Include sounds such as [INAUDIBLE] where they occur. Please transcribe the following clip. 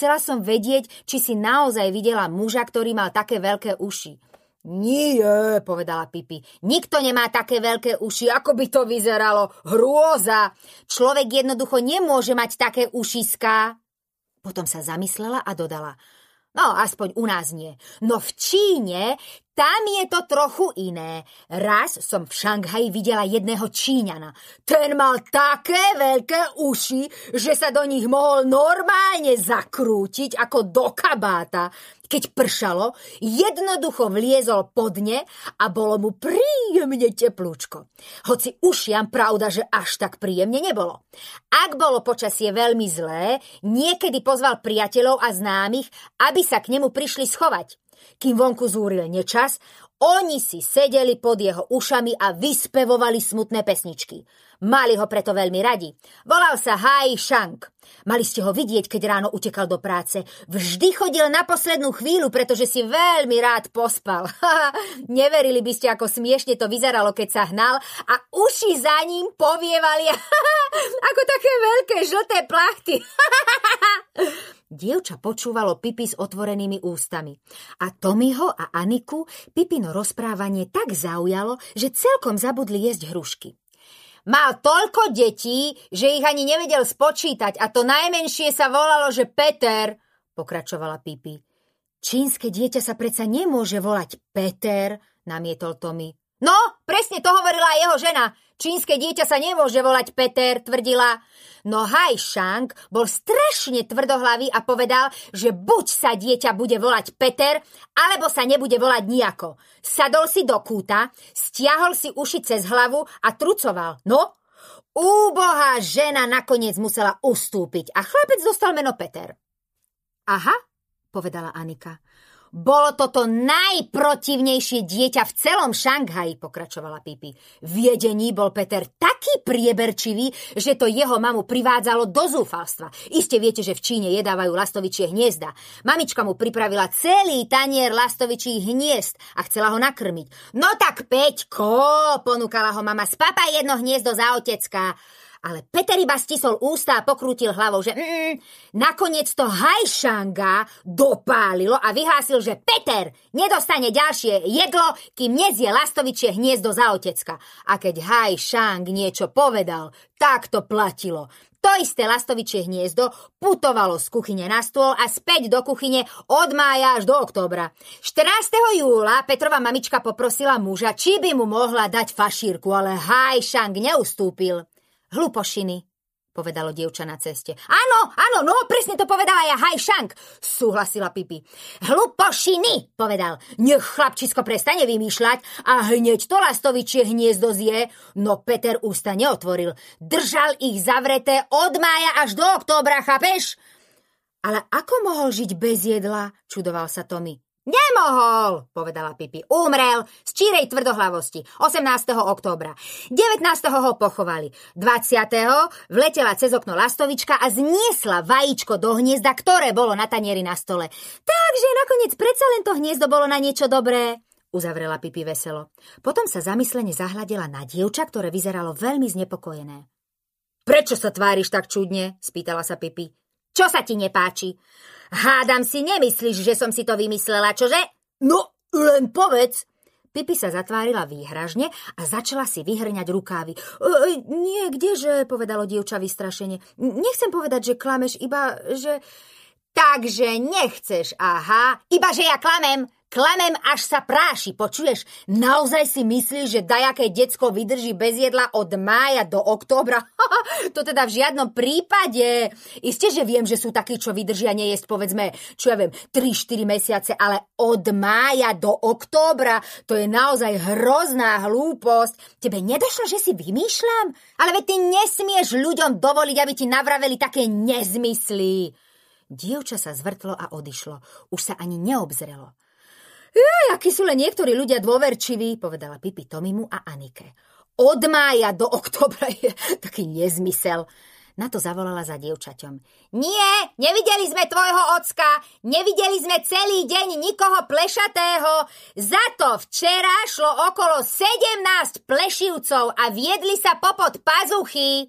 chcela som vedieť, či si naozaj videla muža, ktorý mal také veľké uši. Nie, povedala Pipi. Nikto nemá také veľké uši, ako by to vyzeralo. Hrôza. Človek jednoducho nemôže mať také ušiská. Potom sa zamyslela a dodala. No, aspoň u nás nie. No v Číne tam je to trochu iné. Raz som v Šanghaji videla jedného Číňana. Ten mal také veľké uši, že sa do nich mohol normálne zakrútiť ako do kabáta. Keď pršalo, jednoducho vliezol pod ne a bolo mu príjemne teplúčko. Hoci ušiam pravda, že až tak príjemne nebolo. Ak bolo počasie veľmi zlé, niekedy pozval priateľov a známych, aby sa k nemu prišli schovať. Kým vonku zúril nečas, oni si sedeli pod jeho ušami a vyspevovali smutné pesničky. Mali ho preto veľmi radi. Volal sa Hai Shang. Mali ste ho vidieť, keď ráno utekal do práce. Vždy chodil na poslednú chvíľu, pretože si veľmi rád pospal. [LAUGHS] Neverili by ste, ako smiešne to vyzeralo, keď sa hnal a uši za ním povievali [LAUGHS] ako také veľké žlté plachty. [LAUGHS] Dievča počúvalo Pipi s otvorenými ústami. A Tomiho a Aniku Pipino rozprávanie tak zaujalo, že celkom zabudli jesť hrušky. Mal toľko detí, že ich ani nevedel spočítať a to najmenšie sa volalo, že Peter, pokračovala Pipi. Čínske dieťa sa predsa nemôže volať Peter, namietol Tomi. Presne to hovorila jeho žena. Čínske dieťa sa nemôže volať Peter, tvrdila. No Hai Shang bol strašne tvrdohlavý a povedal, že buď sa dieťa bude volať Peter, alebo sa nebude volať nejako. Sadol si do kúta, stiahol si uši cez hlavu a trucoval. No, úbohá žena nakoniec musela ustúpiť a chlapec dostal meno Peter. Aha, povedala Anika. Bolo toto najprotivnejšie dieťa v celom Šanghaji, pokračovala Pipi. V jedení bol Peter taký prieberčivý, že to jeho mamu privádzalo do zúfalstva. Iste viete, že v Číne jedávajú lastovičie hniezda. Mamička mu pripravila celý tanier lastovičích hniezd a chcela ho nakrmiť. No tak Peťko, ponúkala ho mama, spapaj jedno hniezdo za otecka ale Peter iba stisol ústa a pokrútil hlavou, že mm, nakoniec to Hajšanga dopálilo a vyhlásil, že Peter nedostane ďalšie jedlo, kým nezie lastovičie hniezdo za otecka. A keď Hajšang niečo povedal, tak to platilo. To isté lastovičie hniezdo putovalo z kuchyne na stôl a späť do kuchyne od mája až do októbra. 14. júla Petrova mamička poprosila muža, či by mu mohla dať fašírku, ale Hajšang neustúpil. Hlupošiny, povedalo dievča na ceste. Áno, áno, no, presne to povedala ja, Hai Shang, súhlasila Pipi. Hlupošiny, povedal. Nech chlapčisko prestane vymýšľať a hneď to lastovičie hniezdo zje. No Peter ústa neotvoril. Držal ich zavreté od mája až do októbra, chápeš? Ale ako mohol žiť bez jedla, čudoval sa Tommy. Nemohol, povedala Pipi. Umrel z čírej tvrdohlavosti 18. októbra. 19. ho pochovali. 20. vletela cez okno lastovička a zniesla vajíčko do hniezda, ktoré bolo na tanieri na stole. Takže nakoniec predsa len to hniezdo bolo na niečo dobré. Uzavrela Pipi veselo. Potom sa zamyslene zahľadila na dievča, ktoré vyzeralo veľmi znepokojené. Prečo sa tváriš tak čudne? spýtala sa Pipi. Čo sa ti nepáči? Hádam si nemyslíš, že som si to vymyslela, čože? No, len povedz. Pipi sa zatvárila výhražne a začala si vyhrňať rukávy. E, nie, kdeže, povedalo dievča vystrašene. Nechcem povedať, že klameš, iba, že... Takže nechceš, aha, iba že ja klamem. Klamem, až sa práši, počuješ? Naozaj si myslíš, že dajaké decko vydrží bez jedla od mája do októbra? [LAUGHS] to teda v žiadnom prípade. Isté, že viem, že sú takí, čo vydržia nejesť, povedzme, čo ja viem, 3-4 mesiace, ale od mája do októbra, to je naozaj hrozná hlúposť. Tebe nedošlo, že si vymýšľam? Ale veď ty nesmieš ľuďom dovoliť, aby ti navraveli také nezmysly. Dievča sa zvrtlo a odišlo. Už sa ani neobzrelo. Ja, akí sú len niektorí ľudia dôverčiví, povedala Pipi Tomimu a Anike. Od mája do oktobra je taký nezmysel. Na to zavolala za dievčaťom. Nie, nevideli sme tvojho ocka, nevideli sme celý deň nikoho plešatého. Za to včera šlo okolo 17 plešivcov a viedli sa popod pazuchy.